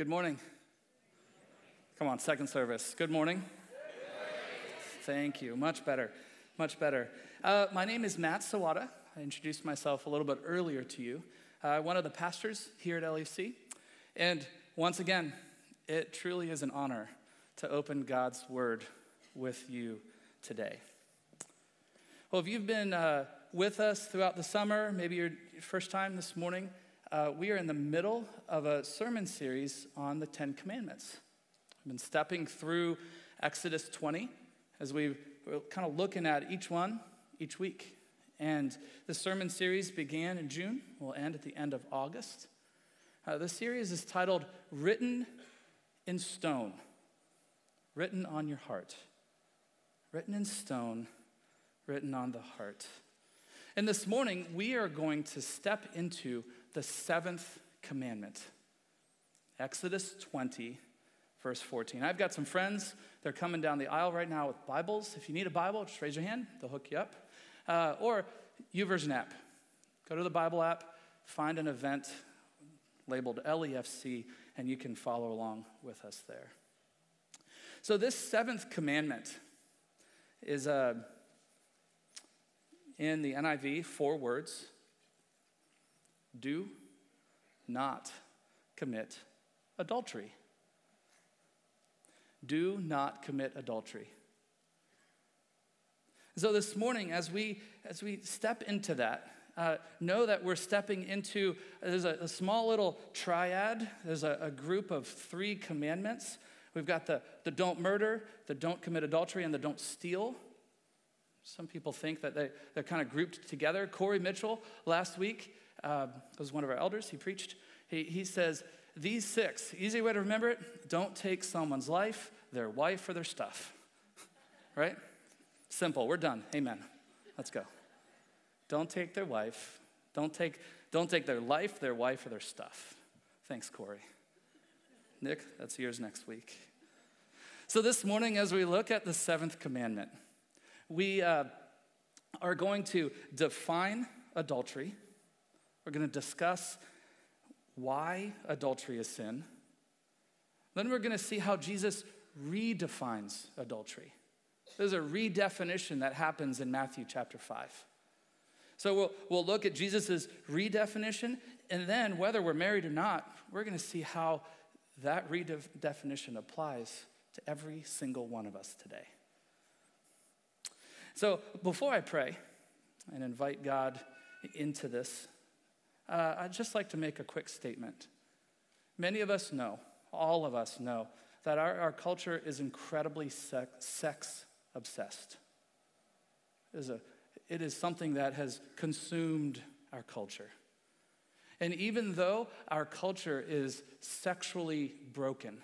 Good morning. Come on, second service. Good morning. Thank you. Much better. Much better. Uh, my name is Matt Sawada. I introduced myself a little bit earlier to you. Uh, one of the pastors here at LEC. And once again, it truly is an honor to open God's Word with you today. Well, if you've been uh, with us throughout the summer, maybe your first time this morning, uh, we are in the middle of a sermon series on the Ten Commandments. I've been stepping through Exodus 20 as we are kind of looking at each one each week. And the sermon series began in June, will end at the end of August. Uh, the series is titled Written in Stone, Written on Your Heart. Written in stone, written on the heart. And this morning, we are going to step into the seventh commandment Exodus 20, verse 14. I've got some friends. They're coming down the aisle right now with Bibles. If you need a Bible, just raise your hand, they'll hook you up. Uh, or YouVersion app. Go to the Bible app, find an event labeled LEFC, and you can follow along with us there. So, this seventh commandment is uh, in the NIV, four words do not commit adultery. Do not commit adultery. So this morning, as we as we step into that, uh, know that we're stepping into there's a, a small little triad. There's a, a, group of three commandments. We've got the the don't murder, the don't commit adultery, and the don't steal. Some people think that they, they're kind of grouped together. Corey Mitchell last week uh, was one of our elders. He preached. He, he says, These six, easy way to remember it don't take someone's life, their wife, or their stuff. right? Simple. We're done. Amen. Let's go. Don't take their wife. Don't take, don't take their life, their wife, or their stuff. Thanks, Corey. Nick, that's yours next week. So, this morning, as we look at the seventh commandment, we uh, are going to define adultery. We're going to discuss why adultery is sin. Then we're going to see how Jesus redefines adultery. There's a redefinition that happens in Matthew chapter 5. So we'll, we'll look at Jesus' redefinition, and then whether we're married or not, we're going to see how that redefinition applies to every single one of us today. So before I pray and invite God into this, uh, I'd just like to make a quick statement. Many of us know, all of us know, that our, our culture is incredibly sex, sex obsessed. It is, a, it is something that has consumed our culture. And even though our culture is sexually broken,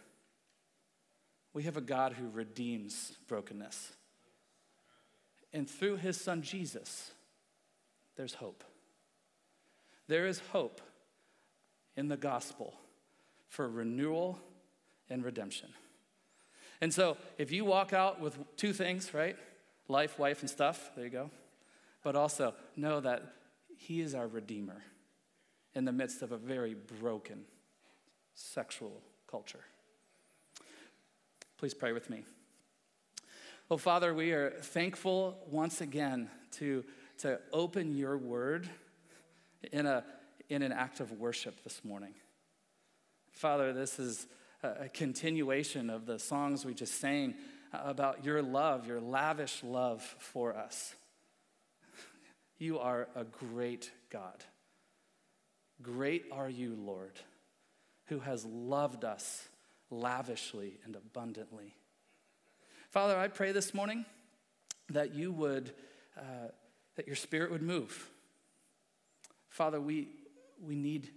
we have a God who redeems brokenness. And through his son Jesus, there's hope. There is hope in the gospel for renewal and redemption. And so, if you walk out with two things, right? Life, wife, and stuff, there you go. But also know that He is our Redeemer in the midst of a very broken sexual culture. Please pray with me. Well, Father, we are thankful once again to, to open your word in, a, in an act of worship this morning. Father, this is a continuation of the songs we just sang about your love, your lavish love for us. You are a great God. Great are you, Lord, who has loved us lavishly and abundantly. Father, I pray this morning that you would, uh, that your spirit would move. Father, we, we need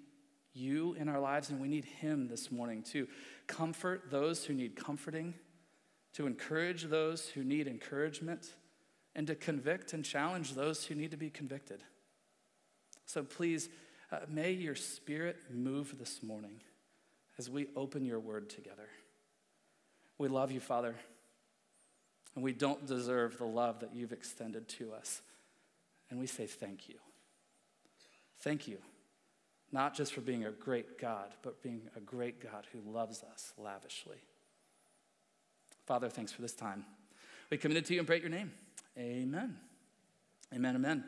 you in our lives and we need him this morning to comfort those who need comforting, to encourage those who need encouragement, and to convict and challenge those who need to be convicted. So please, uh, may your spirit move this morning as we open your word together. We love you, Father. And we don't deserve the love that you've extended to us. And we say thank you. Thank you not just for being a great God, but being a great God who loves us lavishly. Father, thanks for this time. We commit it to you and pray your name. Amen. Amen, amen.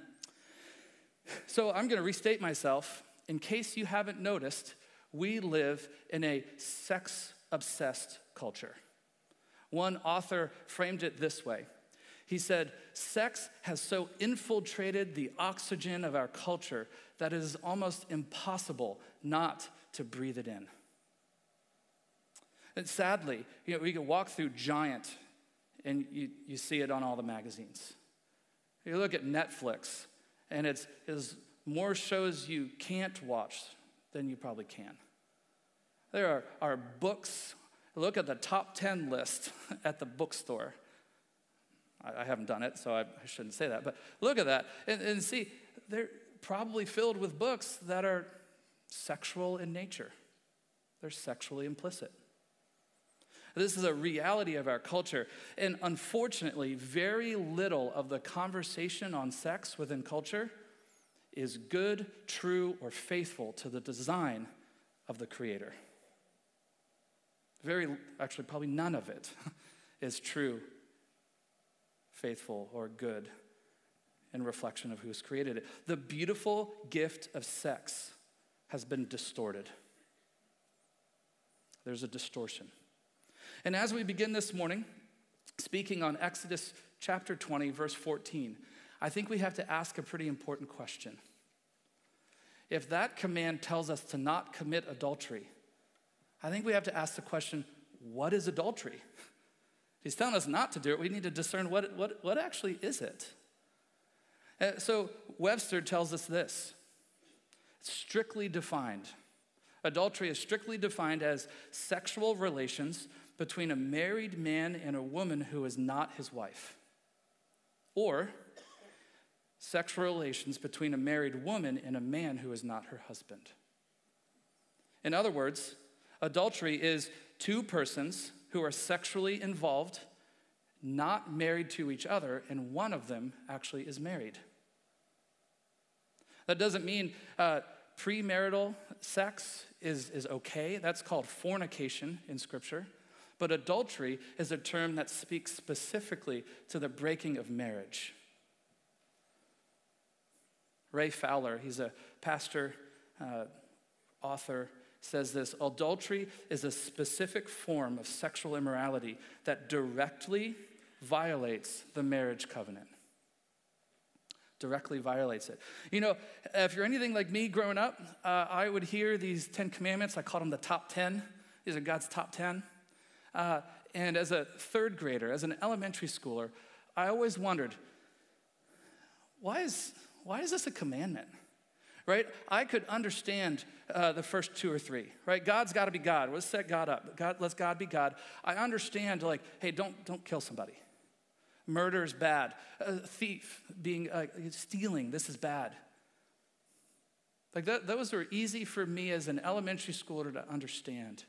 So I'm going to restate myself. In case you haven't noticed, we live in a sex obsessed culture. One author framed it this way he said, Sex has so infiltrated the oxygen of our culture that it is almost impossible not to breathe it in. And sadly, you know, we can walk through Giant and you, you see it on all the magazines. You look at Netflix, and it's, it's more shows you can't watch than you probably can. There are, are books. Look at the top 10 list at the bookstore. I, I haven't done it, so I, I, shouldn't say that. But look at that and, and see, they're probably filled with books that are sexual in nature, they're sexually implicit. This is a reality of our culture. And unfortunately, very little of the conversation on sex within culture is good, true, or faithful to the design of the Creator. Very, actually, probably none of it is true, faithful, or good in reflection of who's created it. The beautiful gift of sex has been distorted. There's a distortion. And as we begin this morning, speaking on Exodus chapter 20, verse 14, I think we have to ask a pretty important question. If that command tells us to not commit adultery, I think we have to ask the question what is adultery? He's telling us not to do it. We need to discern what, what, what actually is it. Uh, so Webster tells us this strictly defined. Adultery is strictly defined as sexual relations between a married man and a woman who is not his wife, or sexual relations between a married woman and a man who is not her husband. In other words, adultery is two persons who are sexually involved, not married to each other, and one of them actually is married. That doesn't mean uh, premarital sex is, is okay. That's called fornication in Scripture. But adultery is a term that speaks specifically to the breaking of marriage. Ray Fowler, he's a pastor, uh, author, says this Adultery is a specific form of sexual immorality that directly violates the marriage covenant. Directly violates it. You know, if you're anything like me growing up, uh, I would hear these 10 commandments. I called them the top 10. These are God's top 10. Uh, and as a third grader, as an elementary schooler, I always wondered, why is, why is this a commandment? Right? I could understand uh, the first two or three, right? God's got to be God. Let's set God up. God, let's God be God. I understand, like, hey, don't, don't kill somebody. Murder is bad. A thief, being uh, stealing, this is bad. Like that, those were easy for me as an elementary schooler to understand.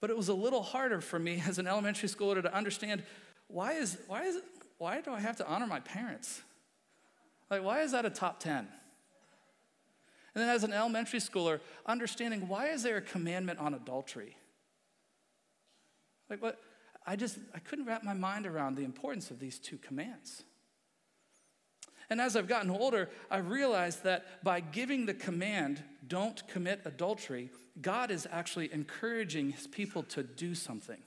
But it was a little harder for me as an elementary schooler to understand why is why is why do I have to honor my parents? Like why is that a top 10? And then as an elementary schooler, understanding why is there a commandment on adultery? Like what I just I couldn't wrap my mind around the importance of these two commands. And as I've gotten older, I realized that by giving the command, don't commit adultery, God is actually encouraging his people to do something.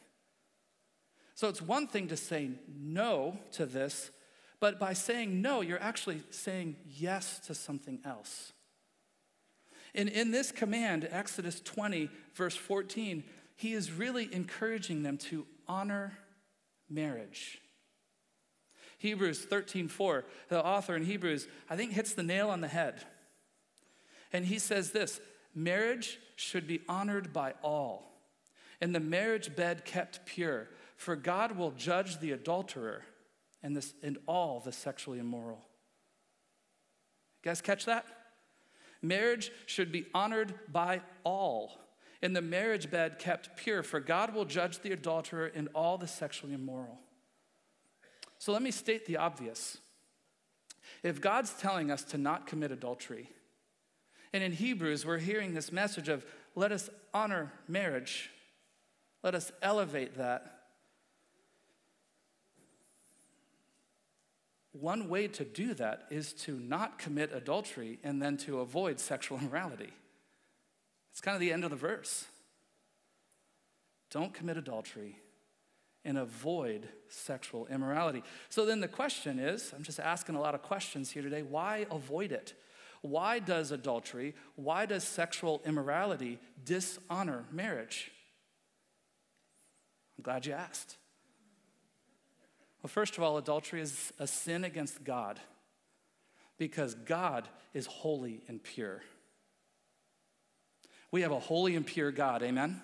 So it's one thing to say no to this, but by saying no, you're actually saying yes to something else. And in this command, Exodus 20, verse 14, he is really encouraging them to honor marriage. Hebrews 13:4, the author in Hebrews, I think hits the nail on the head. And he says this, marriage should be honored by all, and the marriage bed kept pure, for God will judge the adulterer and, this, and all the sexually immoral. You guys catch that? Marriage should be honored by all, and the marriage bed kept pure, for God will judge the adulterer and all the sexually immoral. So let me state the obvious. If God's telling us to not commit adultery, And in Hebrews, we're hearing this message of let us honor marriage, let us elevate that. One way to do that is to not commit adultery and then to avoid sexual immorality. It's kind of the end of the verse. Don't commit adultery and avoid sexual immorality. So then the question is I'm just asking a lot of questions here today. Why avoid it? Why does adultery, why does sexual immorality dishonor marriage? I'm glad you asked. Well, first of all, adultery is a sin against God because God is holy and pure. We have a holy and pure God, amen?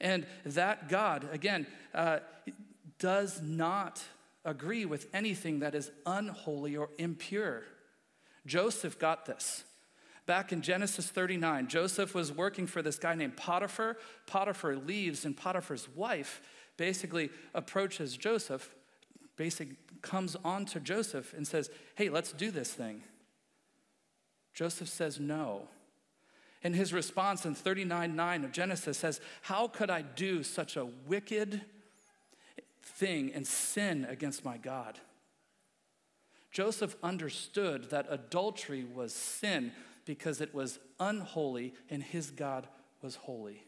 And that God, again, uh, does not agree with anything that is unholy or impure. Joseph got this. Back in Genesis 39, Joseph was working for this guy named Potiphar. Potiphar leaves, and Potiphar's wife basically approaches Joseph, basically comes on to Joseph and says, Hey, let's do this thing. Joseph says no. And his response in 39 9 of Genesis says, How could I do such a wicked thing and sin against my God? Joseph understood that adultery was sin because it was unholy and his God was holy.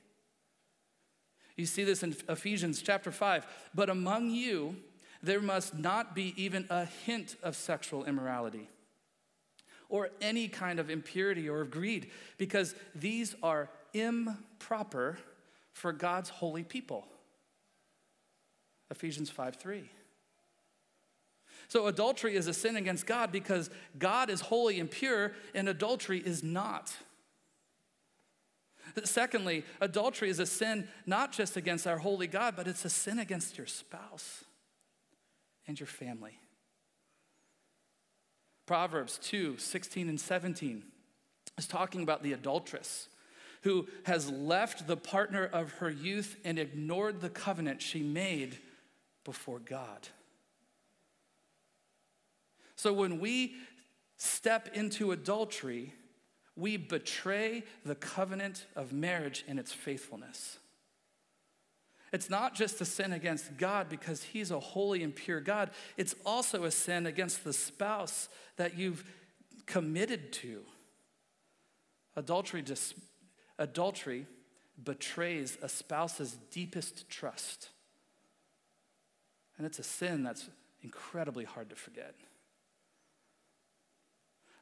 You see this in Ephesians chapter 5. But among you, there must not be even a hint of sexual immorality or any kind of impurity or of greed, because these are improper for God's holy people. Ephesians 5 3. So, adultery is a sin against God because God is holy and pure, and adultery is not. Secondly, adultery is a sin not just against our holy God, but it's a sin against your spouse and your family. Proverbs 2 16 and 17 is talking about the adulteress who has left the partner of her youth and ignored the covenant she made before God. So when we step into adultery, we betray the covenant of marriage and its faithfulness. It's not just a sin against God because He's a holy and pure God, it's also a sin against the spouse that you've committed to. Adultery, dis- adultery betrays a spouse's deepest trust. And it's a sin that's incredibly hard to forget.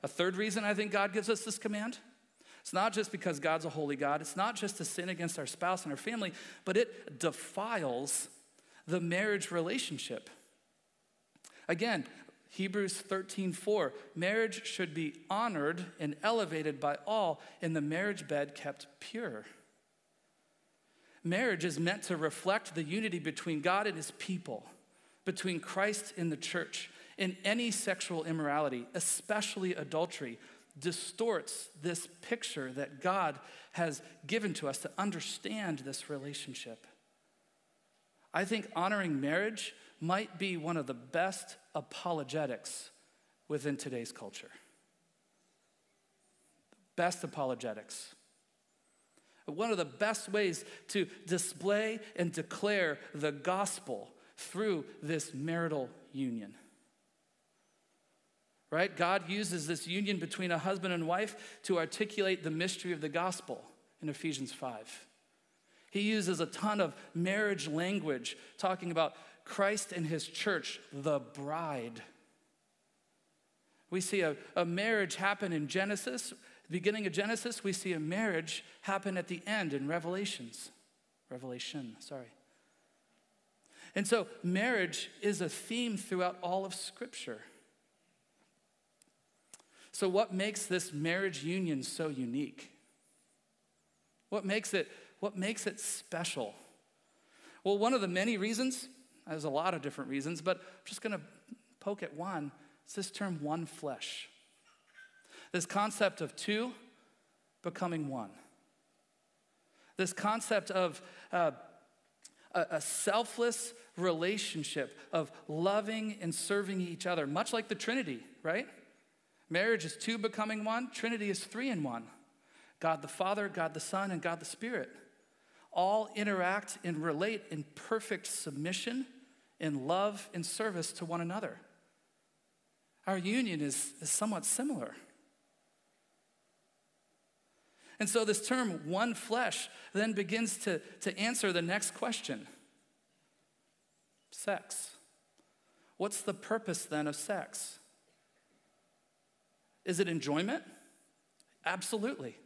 A third reason I think God gives us this command it's not just because God's a holy God, it's not just a sin against our spouse and our family, but it defiles the marriage relationship. Again, Hebrews 13:4, marriage should be honored and elevated by all, and the marriage bed kept pure. Marriage is meant to reflect the unity between God and his people, between Christ and the church in any sexual immorality, especially adultery, distorts this picture that God has given to us to understand this relationship. I think honoring marriage might be one of the best apologetics within today's culture. Best apologetics. One of the best ways to display and declare the gospel through this marital union right? God uses this union between a husband and wife to articulate the mystery of the gospel in Ephesians 5. He uses a ton of marriage language talking about Christ and his church, the bride. We see a, a marriage happen in Genesis, beginning of Genesis. We see a marriage happen at the end in Revelations. Revelation, sorry. And so, marriage is a theme throughout all of Scripture. So, what makes this marriage union so unique? What makes it, what makes it special? Well, one of the many reasons, there's a lot of different reasons, but I'm just going to poke at one. It's this term one flesh. This concept of two becoming one. This concept of uh, a, a selfless relationship of loving and serving each other, much like the Trinity, right? Marriage is two becoming one, Trinity is three in one God the Father, God the Son, and God the Spirit. All interact and relate in perfect submission, in love, in service to one another. Our union is, is somewhat similar. And so, this term, one flesh, then begins to, to answer the next question sex. What's the purpose then of sex? Is it enjoyment? Absolutely.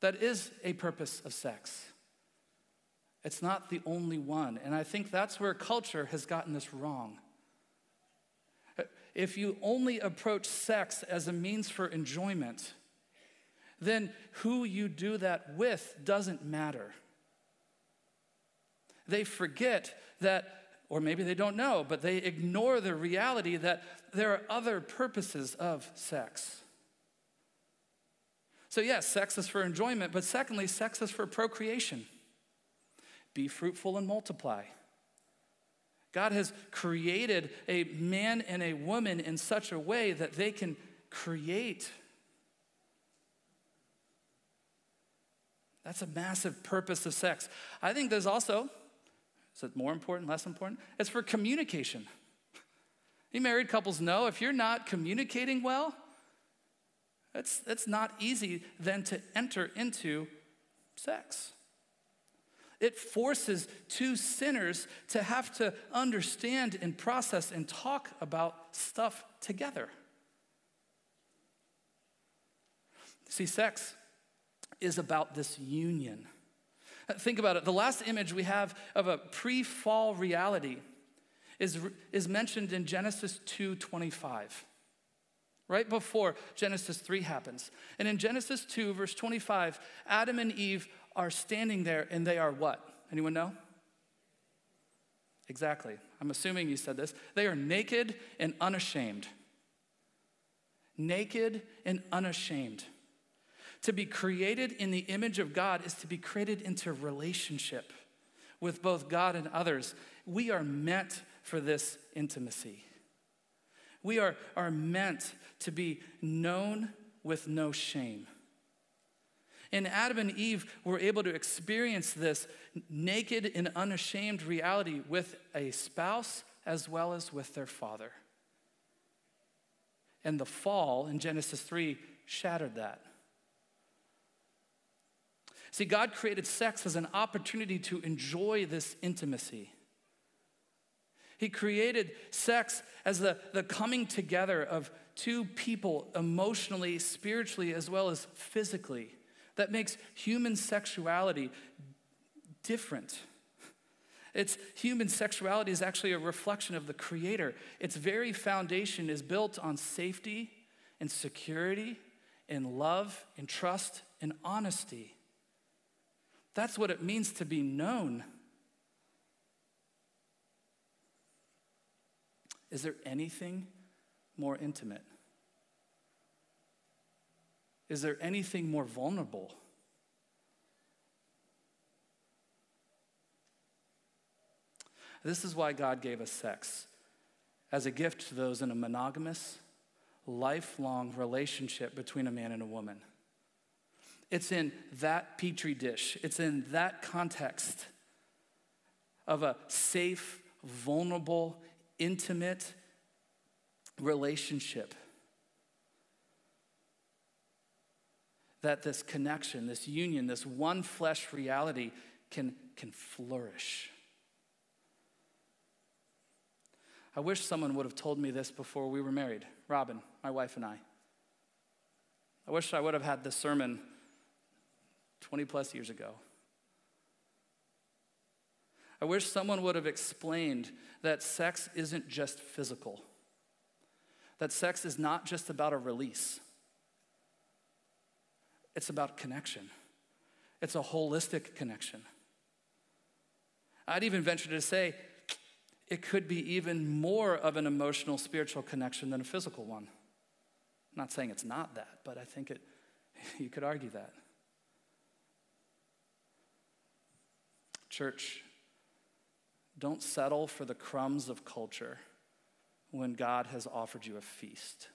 That is a purpose of sex. It's not the only one. And I think that's where culture has gotten this wrong. If you only approach sex as a means for enjoyment, then who you do that with doesn't matter. They forget that, or maybe they don't know, but they ignore the reality that there are other purposes of sex. So, yes, sex is for enjoyment, but secondly, sex is for procreation. Be fruitful and multiply. God has created a man and a woman in such a way that they can create. That's a massive purpose of sex. I think there's also, is it more important, less important? It's for communication. You married couples know if you're not communicating well, it's, it's not easy then to enter into sex. It forces two sinners to have to understand and process and talk about stuff together. See, sex is about this union. Think about it. The last image we have of a pre fall reality is, is mentioned in Genesis 2:25. Right before Genesis 3 happens. And in Genesis 2 verse 25, Adam and Eve are standing there and they are what? Anyone know? Exactly. I'm assuming you said this. They are naked and unashamed. Naked and unashamed. To be created in the image of God is to be created into relationship with both God and others. We are meant for this intimacy. We are, are meant to be known with no shame. And Adam and Eve were able to experience this naked and unashamed reality with a spouse as well as with their father. And the fall in Genesis 3 shattered that. See, God created sex as an opportunity to enjoy this intimacy. He created sex as the, the coming together of two people emotionally, spiritually, as well as physically. That makes human sexuality different. It's human sexuality is actually a reflection of the Creator. Its very foundation is built on safety and security and love and trust and honesty. That's what it means to be known. Is there anything more intimate? Is there anything more vulnerable? This is why God gave us sex as a gift to those in a monogamous, lifelong relationship between a man and a woman. It's in that petri dish, it's in that context of a safe, vulnerable, intimate relationship. That this connection, this union, this one flesh reality can, can flourish. I wish someone would have told me this before we were married, Robin, my wife, and I. I wish I would have had this sermon 20 plus years ago. I wish someone would have explained that sex isn't just physical, that sex is not just about a release, it's about connection. It's a holistic connection. I'd even venture to say it could be even more of an emotional, spiritual connection than a physical one. I'm not saying it's not that, but I think it, you could argue that. Church, don't settle for the crumbs of culture when God has offered you a feast.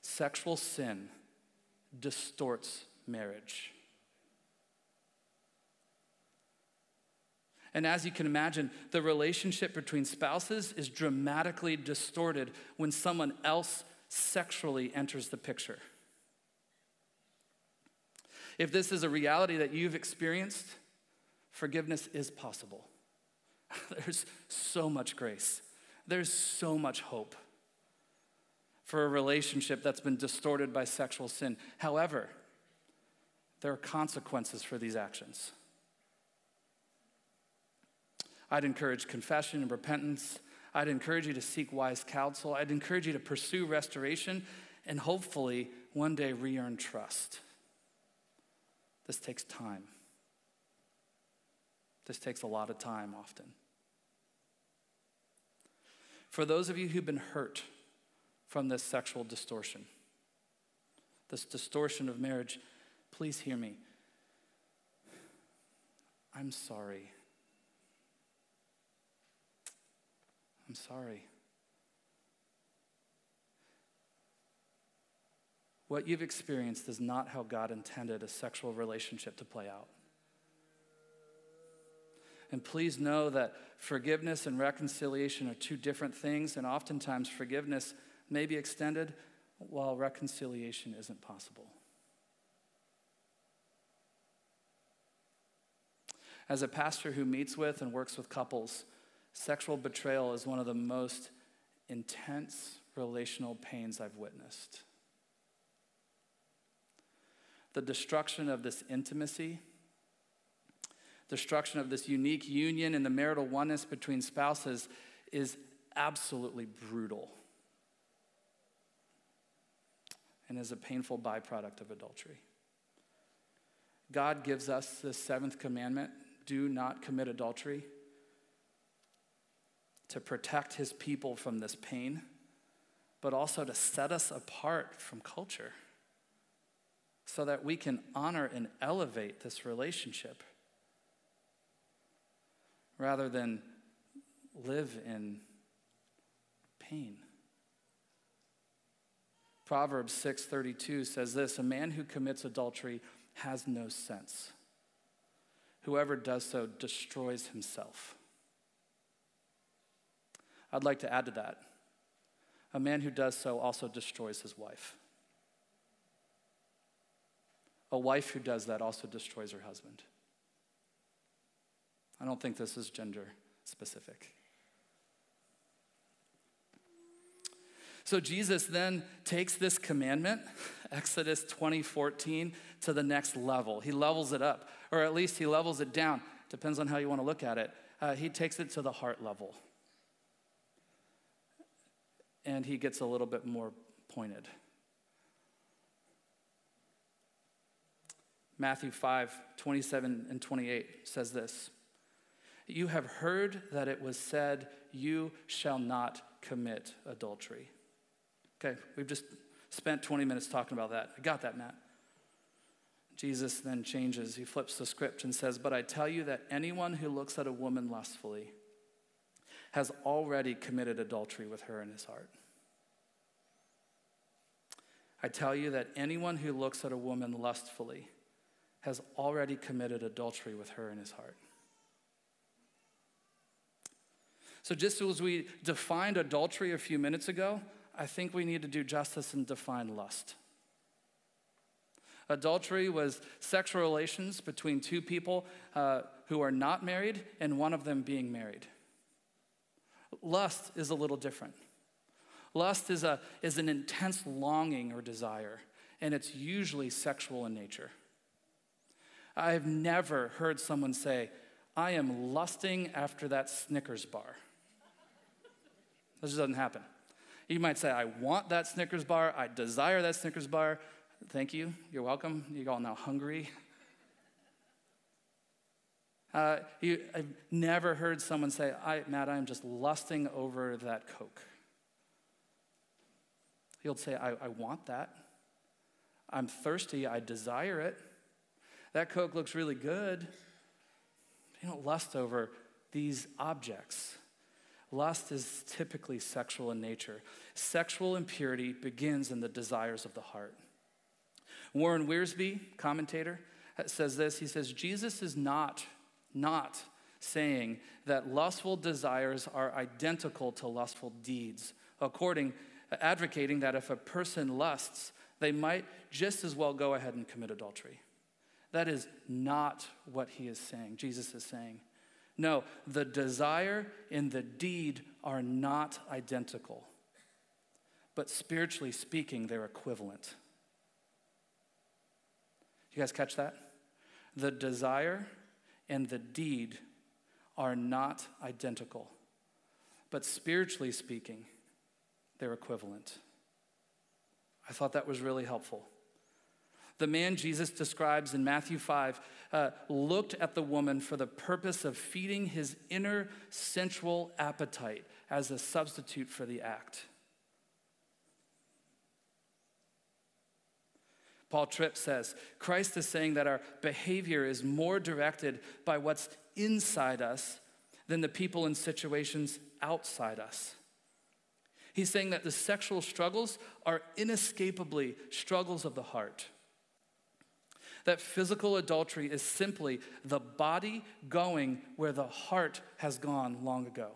Sexual sin distorts marriage. And as you can imagine, the relationship between spouses is dramatically distorted when someone else sexually enters the picture. If this is a reality that you've experienced, forgiveness is possible. There's so much grace, there's so much hope for a relationship that's been distorted by sexual sin. However, there are consequences for these actions. I'd encourage confession and repentance. I'd encourage you to seek wise counsel. I'd encourage you to pursue restoration and hopefully one day re earn trust. This takes time. This takes a lot of time often. For those of you who've been hurt from this sexual distortion, this distortion of marriage, please hear me. I'm sorry. I'm sorry. What you've experienced is not how God intended a sexual relationship to play out. And please know that forgiveness and reconciliation are two different things, and oftentimes forgiveness may be extended while reconciliation isn't possible. As a pastor who meets with and works with couples, sexual betrayal is one of the most intense relational pains I've witnessed the destruction of this intimacy, destruction of this unique union and the marital oneness between spouses is absolutely brutal and is a painful byproduct of adultery. God gives us the seventh commandment do not commit adultery to protect his people from this pain, but also to set us apart from culture so that we can honor and elevate this relationship rather than live in pain. Proverbs 6:32 says this, a man who commits adultery has no sense. Whoever does so destroys himself. I'd like to add to that. A man who does so also destroys his wife. A wife who does that also destroys her husband. I don't think this is gender specific. So Jesus then takes this commandment, Exodus 20, 14, to the next level. He levels it up, or at least he levels it down. Depends on how you want to look at it. Uh, he takes it to the heart level. And he gets a little bit more pointed. Matthew 5 27 and 28 says this You have heard that it was said, You shall not commit adultery. Okay, we've just spent 20 minutes talking about that. I got that, Matt. Jesus then changes. He flips the script and says, But I tell you that anyone who looks at a woman lustfully has already committed adultery with her in his heart. I tell you that anyone who looks at a woman lustfully has already committed adultery with her in his heart. So, just as we defined adultery a few minutes ago, I think we need to do justice and define lust. Adultery was sexual relations between two people uh, who are not married and one of them being married. Lust is a little different. Lust is, a, is an intense longing or desire, and it's usually sexual in nature. I've never heard someone say, I am lusting after that Snickers bar. This just doesn't happen. You might say, I want that Snickers bar. I desire that Snickers bar. Thank you. You're welcome. You're all now hungry. Uh, you, I've never heard someone say, I, Matt, I'm just lusting over that Coke. He'll say, I, I want that. I'm thirsty. I desire it. That Coke looks really good. You don't lust over these objects. lust is typically sexual in nature. Sexual impurity begins in the desires of the heart. Warren Wiersbe, commentator, says this. He says, Jesus is not, not saying that lustful desires are identical to lustful deeds, according, advocating that if a person lusts, they might just as well go ahead and commit adultery. That is not what he is saying, Jesus is saying. No, the desire and the deed are not identical. But spiritually speaking, they're equivalent. You guys catch that? The desire and the deed are not identical. But spiritually speaking, they're equivalent. I thought that was really helpful. The man Jesus describes in Matthew 5 uh, looked at the woman for the purpose of feeding his inner sensual appetite as a substitute for the act. Paul Tripp says Christ is saying that our behavior is more directed by what's inside us than the people and situations outside us. He's saying that the sexual struggles are inescapably struggles of the heart that physical adultery is simply the body going where the heart has gone long ago.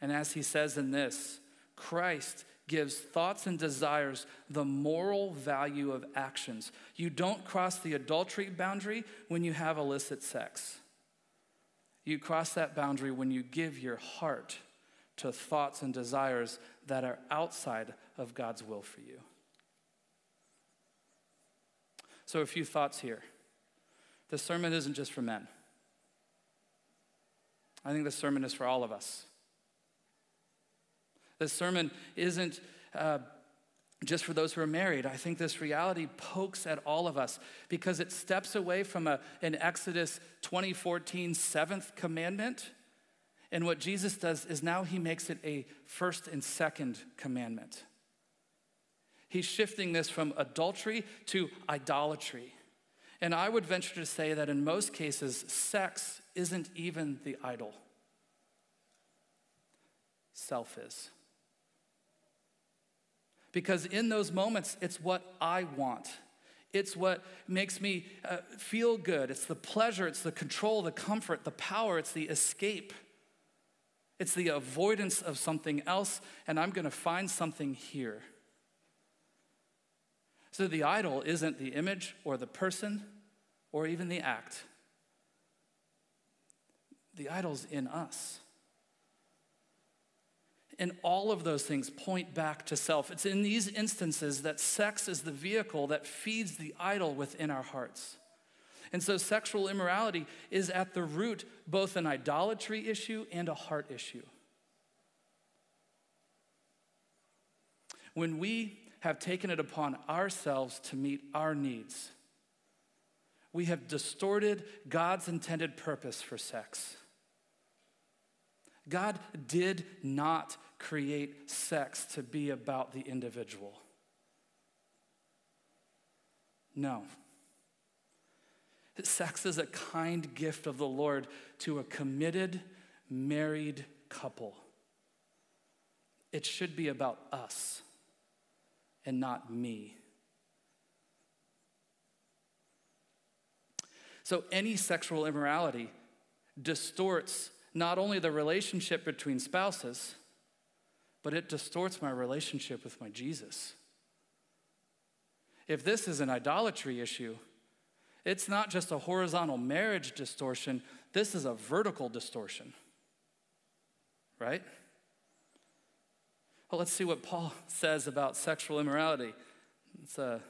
And as he says in this, Christ gives thoughts and desires the moral value of actions. You don't cross the adultery boundary when you have illicit sex. You cross that boundary when you give your heart to thoughts and desires that are outside of God's will for you. So, a few thoughts here. The sermon isn't just for men, I think the sermon is for all of us. This sermon isn't uh, just for those who are married. I think this reality pokes at all of us because it steps away from a, an Exodus 2014 seventh commandment. And what Jesus does is now he makes it a first and second commandment. He's shifting this from adultery to idolatry. And I would venture to say that in most cases, sex isn't even the idol, self is. Because in those moments, it's what I want. It's what makes me uh, feel good. It's the pleasure, it's the control, the comfort, the power, it's the escape. It's the avoidance of something else, and I'm gonna find something here. So the idol isn't the image or the person or even the act. The idol's in us. And all of those things point back to self. It's in these instances that sex is the vehicle that feeds the idol within our hearts. And so sexual immorality is at the root both an idolatry issue and a heart issue. When we have taken it upon ourselves to meet our needs. We have distorted God's intended purpose for sex. God did not create sex to be about the individual. No. Sex is a kind gift of the Lord to a committed, married couple. It should be about us and not me. So, any sexual immorality distorts not only the relationship between spouses, but it distorts my relationship with my Jesus. If this is an idolatry issue, it's not just a horizontal marriage distortion, this is a vertical distortion. Right? Well, let's see what Paul says about sexual immorality. It's a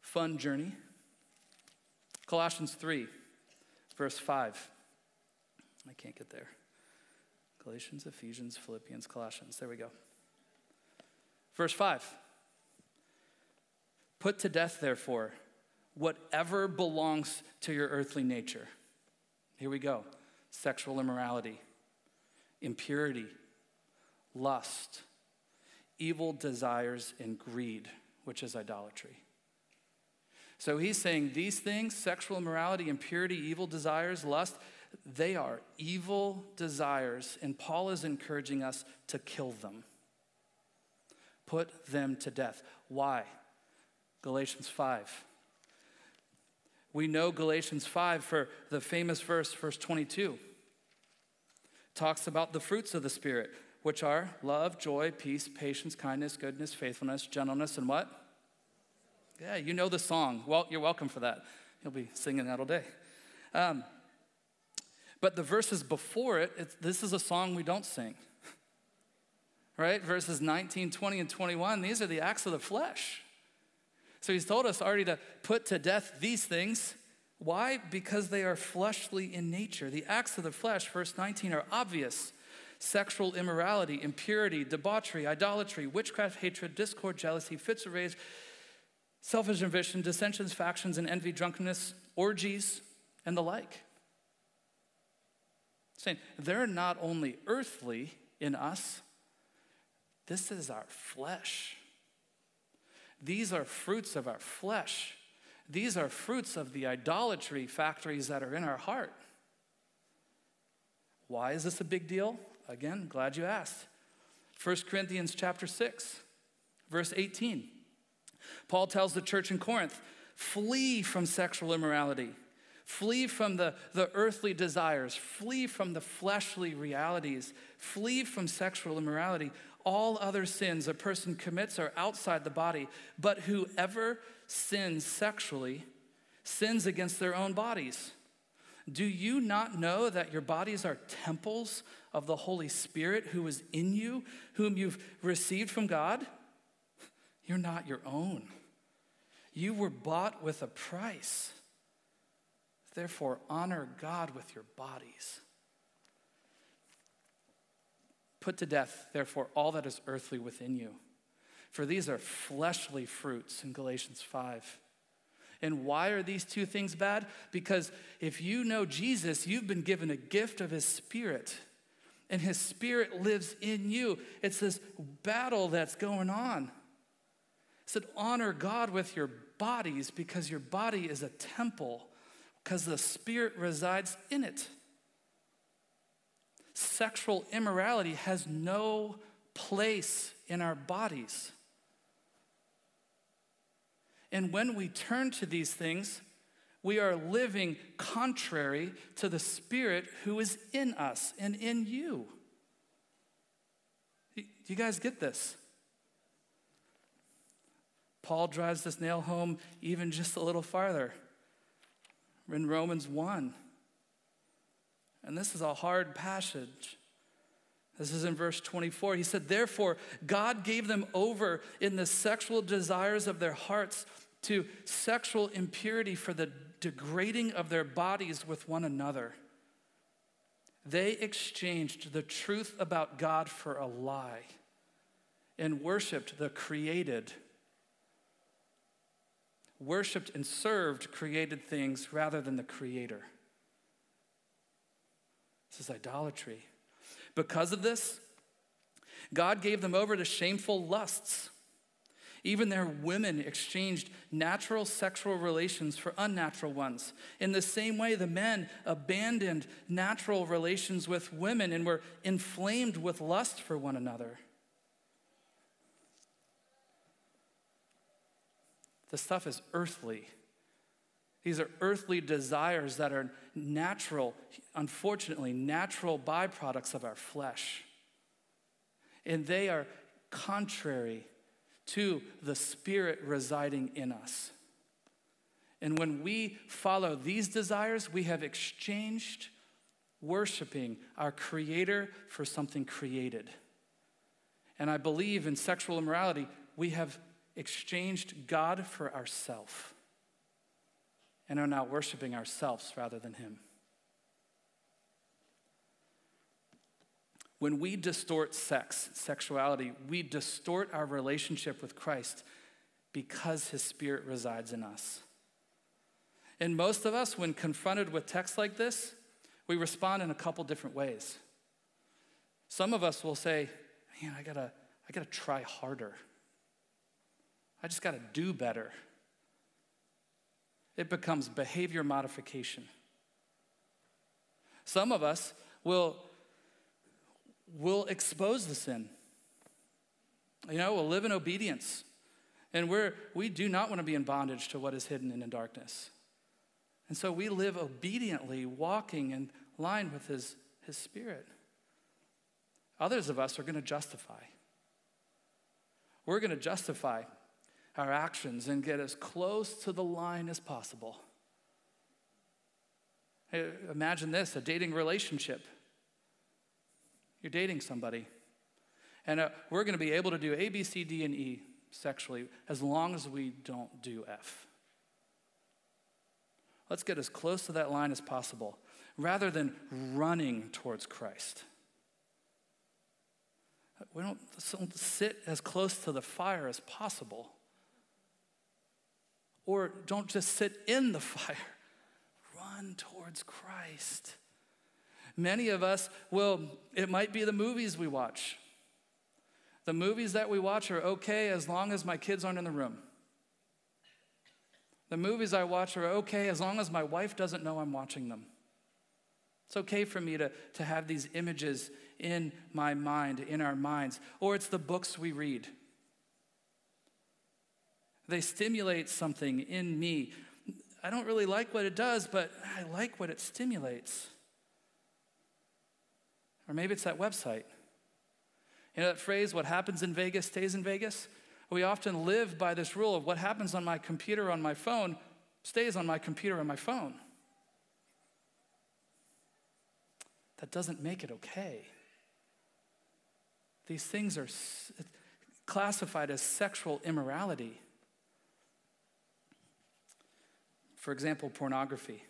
fun journey. Colossians 3, verse 5. I can't get there. Galatians, Ephesians, Philippians, Colossians. There we go. Verse 5. Put to death, therefore, whatever belongs to your earthly nature. Here we go sexual immorality, impurity lust, evil desires, and greed, which is idolatry. So he's saying these things sexual immorality, impurity, evil desires, lust They are evil desires, and Paul is encouraging us to kill them. Put them to death. Why? Galatians 5. We know Galatians 5 for the famous verse, verse 22. Talks about the fruits of the Spirit, which are love, joy, peace, patience, kindness, goodness, faithfulness, gentleness, and what? Yeah, you know the song. Well, you're welcome for that. You'll be singing that all day. Um, but the verses before it, this is a song we don't sing. Right? Verses 19, 20, and 21, these are the acts of the flesh. So he's told us already to put to death these things. Why? Because they are fleshly in nature. The acts of the flesh, verse 19, are obvious sexual immorality, impurity, debauchery, idolatry, witchcraft, hatred, discord, jealousy, fits of rage, selfish ambition, dissensions, factions, and envy, drunkenness, orgies, and the like. Saying they're not only earthly in us, this is our flesh. These are fruits of our flesh. These are fruits of the idolatry factories that are in our heart. Why is this a big deal? Again, glad you asked. 1 Corinthians chapter 6, verse 18. Paul tells the church in Corinth, flee from sexual immorality. Flee from the, the earthly desires. Flee from the fleshly realities. Flee from sexual immorality. All other sins a person commits are outside the body, but whoever sins sexually sins against their own bodies. Do you not know that your bodies are temples of the Holy Spirit who is in you, whom you've received from God? You're not your own. You were bought with a price. Therefore, honor God with your bodies. Put to death, therefore, all that is earthly within you. For these are fleshly fruits in Galatians 5. And why are these two things bad? Because if you know Jesus, you've been given a gift of his spirit, and his spirit lives in you. It's this battle that's going on. It said, honor God with your bodies because your body is a temple because the Spirit resides in it. Sexual immorality has no place in our bodies. And when we turn to these things, we are living contrary to the Spirit who is in us and in you. Do you guys get this? Paul drives this nail home even just a little farther in Romans 1. And this is a hard passage. This is in verse 24. He said, Therefore, God gave them over in the sexual desires of their hearts to sexual impurity for the degrading of their bodies with one another. They exchanged the truth about God for a lie and worshiped the created worshiped and served created things rather than the creator. This is idolatry. Because of this, God gave them over to shameful lusts. Even their women exchanged natural sexual relations for unnatural ones. In the same way, the men abandoned natural relations with women and were inflamed with lust for one another. The stuff is earthly. These are earthly desires that are natural, unfortunately, natural byproducts of our flesh. And they are contrary to the Spirit residing in us. And when we follow these desires, we have exchanged worshiping our Creator for something created. And I believe in sexual immorality, we have exchanged God for ourself and are now worshiping ourselves rather than Him. When we distort sex, sexuality, we distort our relationship with Christ because His Spirit resides in us. And most of us, when confronted with texts like this, we respond in a couple different ways. Some of us will say, Man, I gotta, I gotta try harder. I just got to do better. It becomes behavior modification. Some of us will, will expose the sin. You know, we'll live in obedience. And we're, we do not want to be in bondage to what is hidden and in darkness. And so we live obediently, walking in line with His, His Spirit. Others of us are going to justify. We're going to justify our actions and get as close to the line as possible. Imagine this a dating relationship. You're dating somebody. And uh, we're going to be able to do A, B, C, D, and E sexually as long as we don't do F. Let's get as close to that line as possible rather than running towards Christ. We don't, don't sit as close to the fire as possible. Or don't just sit in the fire, run towards Christ. Many of us will, it might be the movies we watch. The movies that we watch are okay as long as my kids aren't in the room. The movies I watch are okay as long as my wife doesn't know I'm watching them. It's okay for me to, to have these images in my mind, in our minds. Or it's the books we read. They stimulate something in me. I don't really like what it does, but I like what it stimulates. Or maybe it's that website. You know that phrase, what happens in Vegas stays in Vegas? We often live by this rule of what happens on my computer, on my phone, stays on my computer, on my phone. That doesn't make it okay. These things are classified as sexual immorality. For example, pornography.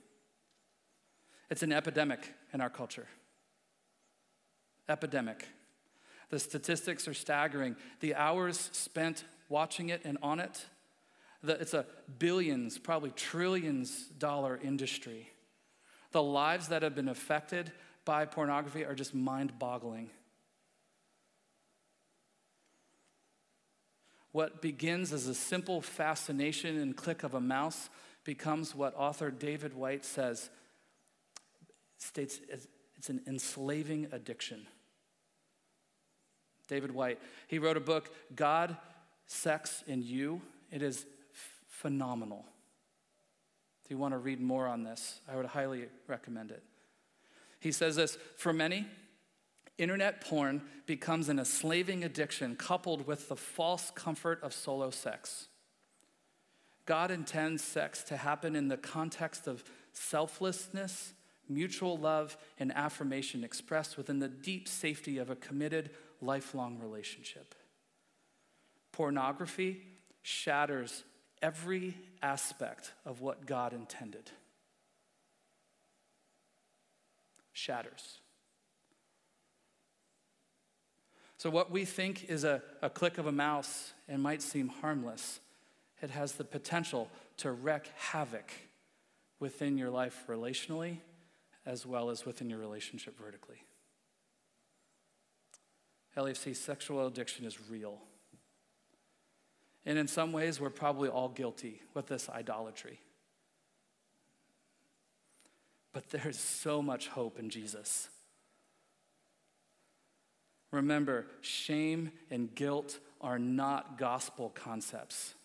It's an epidemic in our culture. Epidemic. The statistics are staggering. The hours spent watching it and on it, the, it's a billions, probably trillions dollar industry. The lives that have been affected by pornography are just mind boggling. What begins as a simple fascination and click of a mouse becomes what author David White says states it's an enslaving addiction. David White, He wrote a book, God, Sex, and You. It is phenomenal. If you want to read more on this, I would highly recommend it. He says this For many, internet porn becomes an enslaving addiction coupled with the false comfort of solo sex. God intends sex to happen in the context of selflessness, mutual love, and affirmation expressed within the deep safety of a committed, lifelong relationship. Pornography shatters every aspect of what God intended. Shatters. So, what we think is a, a click of a mouse and might seem harmless, it has the potential to wreak havoc within your life relationally as well as within your relationship vertically. LFC, sexual addiction is real. And in some ways, we're probably all guilty with this idolatry. But there's so much hope in Jesus. Remember, shame and guilt are not gospel concepts.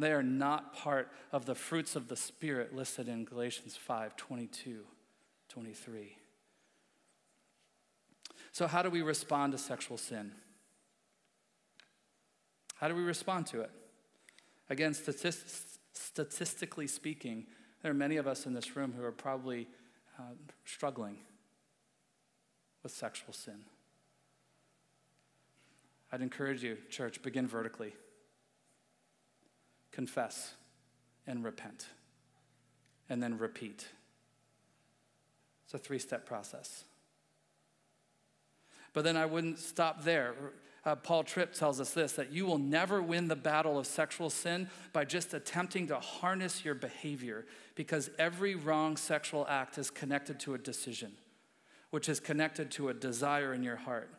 They are not part of the fruits of the Spirit listed in Galatians 5 22, 23. So, how do we respond to sexual sin? How do we respond to it? Again, statist- statistically speaking, there are many of us in this room who are probably uh, struggling with sexual sin. I'd encourage you, church, begin vertically. Confess and repent, and then repeat. It's a three step process. But then I wouldn't stop there. Uh, Paul Tripp tells us this that you will never win the battle of sexual sin by just attempting to harness your behavior, because every wrong sexual act is connected to a decision, which is connected to a desire in your heart.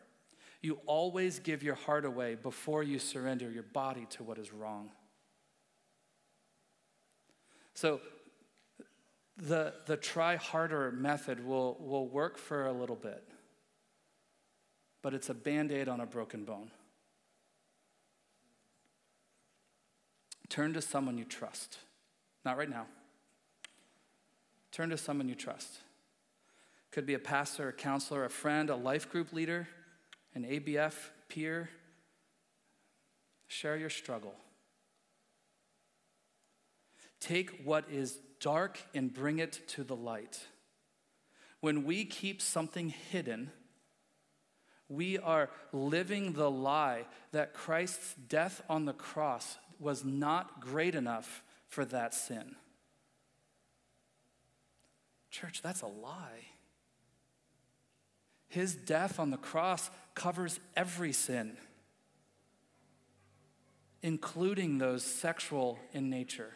You always give your heart away before you surrender your body to what is wrong. So, the, the try harder method will, will work for a little bit, but it's a band aid on a broken bone. Turn to someone you trust. Not right now. Turn to someone you trust. Could be a pastor, a counselor, a friend, a life group leader, an ABF peer. Share your struggle. Take what is dark and bring it to the light. When we keep something hidden, we are living the lie that Christ's death on the cross was not great enough for that sin. Church, that's a lie. His death on the cross covers every sin, including those sexual in nature.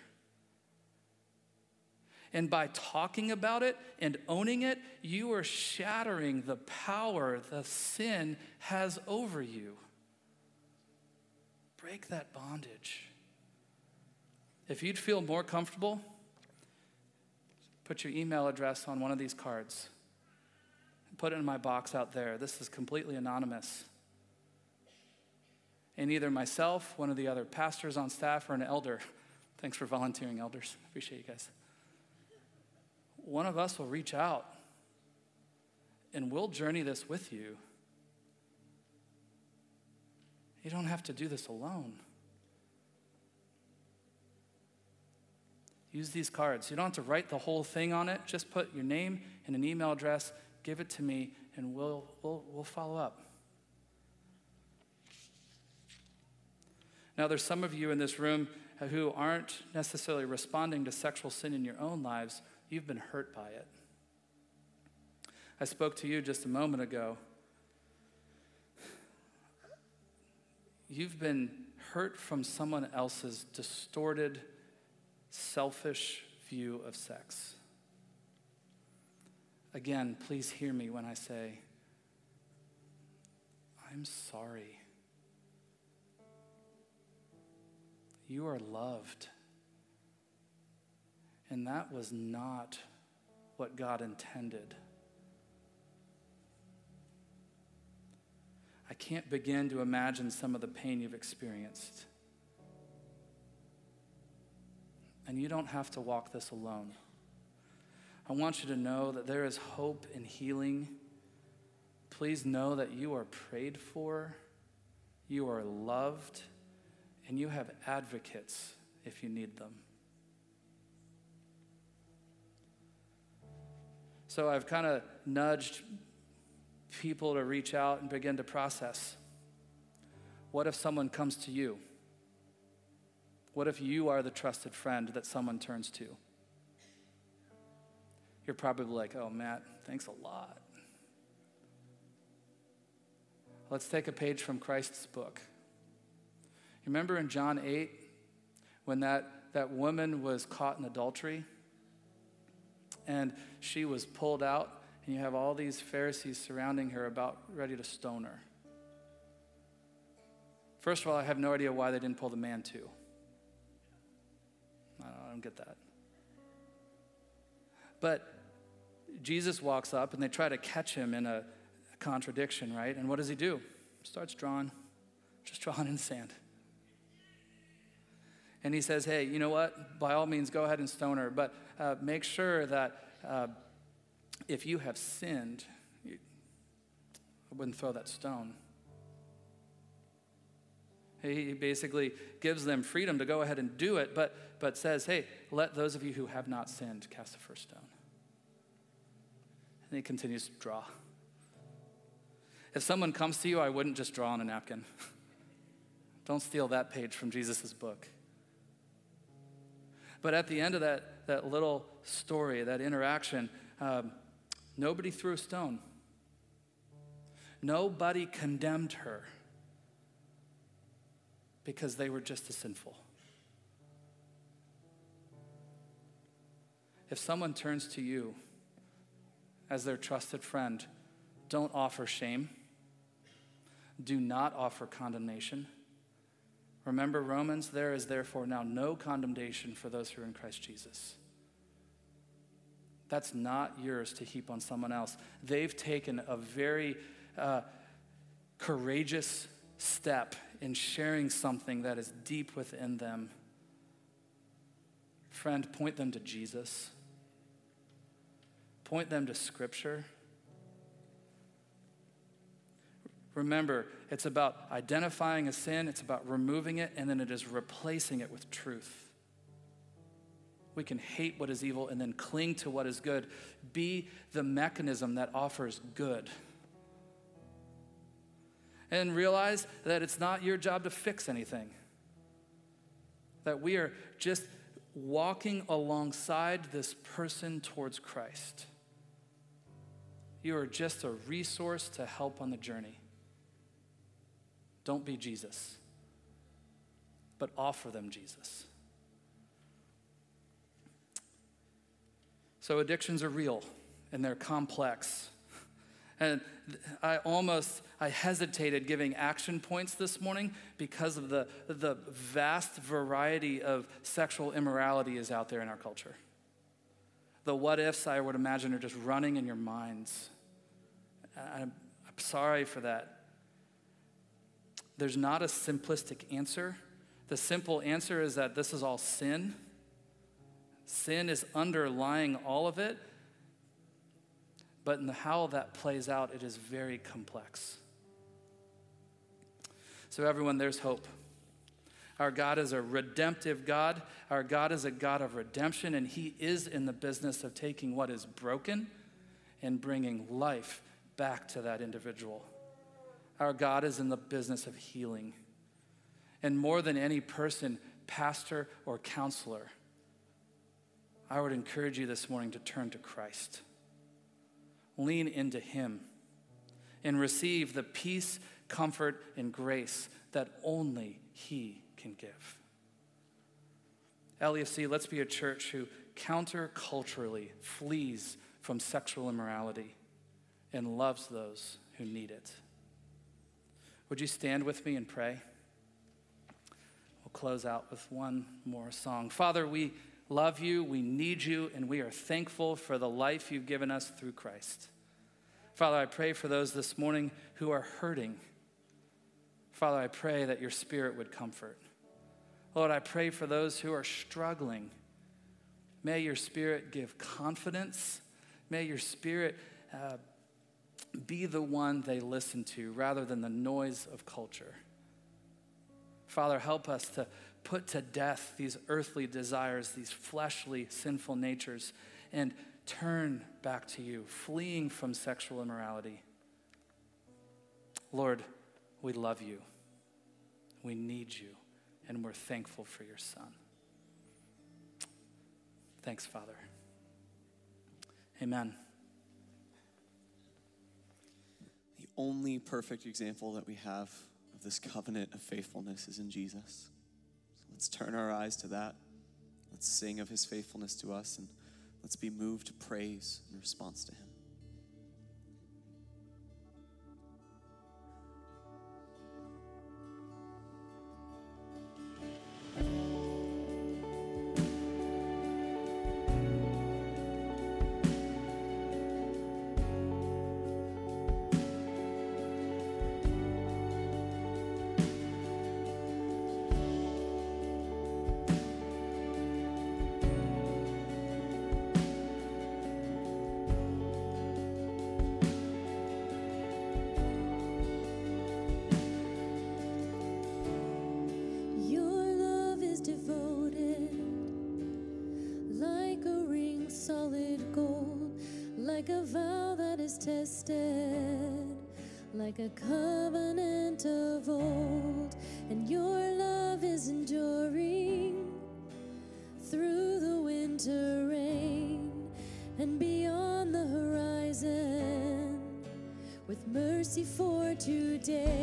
And by talking about it and owning it, you are shattering the power the sin has over you. Break that bondage. If you'd feel more comfortable, put your email address on one of these cards. Put it in my box out there. This is completely anonymous. And either myself, one of the other pastors on staff, or an elder, thanks for volunteering, elders. Appreciate you guys. One of us will reach out and we'll journey this with you. You don't have to do this alone. Use these cards. You don't have to write the whole thing on it. Just put your name and an email address, give it to me, and we'll, we'll, we'll follow up. Now, there's some of you in this room who aren't necessarily responding to sexual sin in your own lives. You've been hurt by it. I spoke to you just a moment ago. You've been hurt from someone else's distorted, selfish view of sex. Again, please hear me when I say, I'm sorry. You are loved. And that was not what God intended. I can't begin to imagine some of the pain you've experienced. And you don't have to walk this alone. I want you to know that there is hope and healing. Please know that you are prayed for, you are loved, and you have advocates if you need them. So I've kind of nudged people to reach out and begin to process. What if someone comes to you? What if you are the trusted friend that someone turns to? You're probably like, oh, Matt, thanks a lot. Let's take a page from Christ's book. Remember in John 8 when that, that woman was caught in adultery and she was pulled out, and you have all these Pharisees surrounding her about ready to stone her? First of all, I have no idea why they didn't pull the man too. I don't get that. But Jesus walks up and they try to catch him in a, contradiction, right? And what does he do? Starts drawing, just drawing in sand. And he says, Hey, you know what? By all means, go ahead and stone her, but uh, make sure that uh, if you have sinned, you, I wouldn't throw that stone. He basically gives them freedom to go ahead and do it, but, but says, hey, let those of you who have not sinned cast the first stone. And he continues to draw. If someone comes to you, I wouldn't just draw on a napkin. Don't steal that page from Jesus' book. But at the end of that, that little story, that interaction, um, nobody threw a stone. Nobody condemned her because they were just as sinful. If someone turns to you as their trusted friend, don't offer shame. Do not offer condemnation. Remember Romans, there is therefore now no condemnation for those who are in Christ Jesus. That's not yours to heap on someone else. They've taken a very uh, courageous step in sharing something that is deep within them. Friend, point them to Jesus, point them to Scripture. Remember, it's about identifying a sin, it's about removing it, and then it is replacing it with truth. We can hate what is evil and then cling to what is good. Be the mechanism that offers good. And realize that it's not your job to fix anything. That we are just walking alongside this person towards Christ. You are just a resource to help on the journey. Don't be Jesus, but offer them Jesus. So, addictions are real and they're complex. And I almost I hesitated giving action points this morning because of the, the vast variety of sexual immorality is out there in our culture. The what ifs I would imagine are just running in your minds. I'm, I'm sorry for that. There's not a simplistic answer. The simple answer is that this is all sin. Sin is underlying all of it. But in how that plays out, it is very complex. So, everyone, there's hope. Our God is a redemptive God. Our God is a God of redemption, and He is in the business of taking what is broken and bringing life back to that individual. Our God is in the business of healing. And more than any person, pastor, or counselor, I would encourage you this morning to turn to Christ. Lean into Him and receive the peace, comfort, and grace that only He can give. LEFC, let's be a church who counterculturally flees from sexual immorality and loves those who need it. Would you stand with me and pray? We'll close out with one more song. Father, we love you, we need you, and we are thankful for the life you've given us through Christ. Father, I pray for those this morning who are hurting. Father, I pray that your spirit would comfort. Lord, I pray for those who are struggling. May your spirit give confidence. May your spirit uh, be the one they listen to rather than the noise of culture. Father, help us to put to death these earthly desires, these fleshly, sinful natures, and turn back to you, fleeing from sexual immorality. Lord, we love you. We need you, and we're thankful for your Son. Thanks, Father. Amen. Only perfect example that we have of this covenant of faithfulness is in Jesus. So let's turn our eyes to that. Let's sing of his faithfulness to us and let's be moved to praise in response to him. Like a covenant of old, and your love is enduring through the winter rain and beyond the horizon with mercy for today.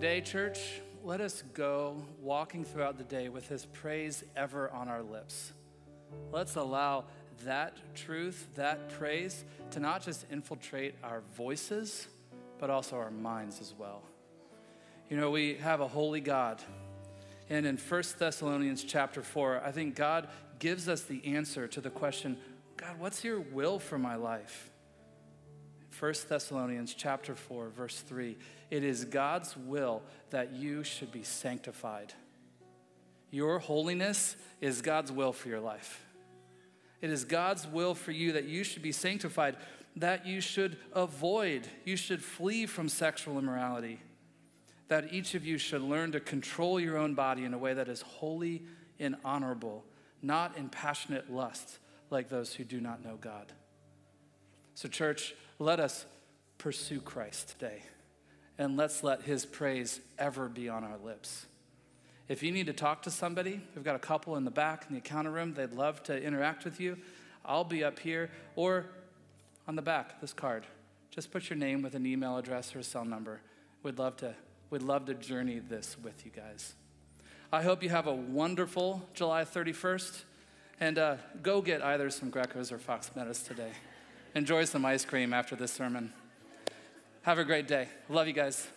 Today, church, let us go walking throughout the day with his praise ever on our lips. Let's allow that truth, that praise, to not just infiltrate our voices, but also our minds as well. You know, we have a holy God. And in 1 Thessalonians chapter 4, I think God gives us the answer to the question God, what's your will for my life? 1 Thessalonians chapter 4 verse 3 it is God's will that you should be sanctified. Your holiness is God's will for your life. It is God's will for you that you should be sanctified that you should avoid you should flee from sexual immorality that each of you should learn to control your own body in a way that is holy and honorable not in passionate lust like those who do not know God. So, church, let us pursue Christ today and let's let his praise ever be on our lips. If you need to talk to somebody, we've got a couple in the back in the encounter room. They'd love to interact with you. I'll be up here or on the back, this card. Just put your name with an email address or a cell number. We'd love to, we'd love to journey this with you guys. I hope you have a wonderful July 31st and uh, go get either some Greco's or Fox Meadows today. Enjoy some ice cream after this sermon. Have a great day. Love you guys.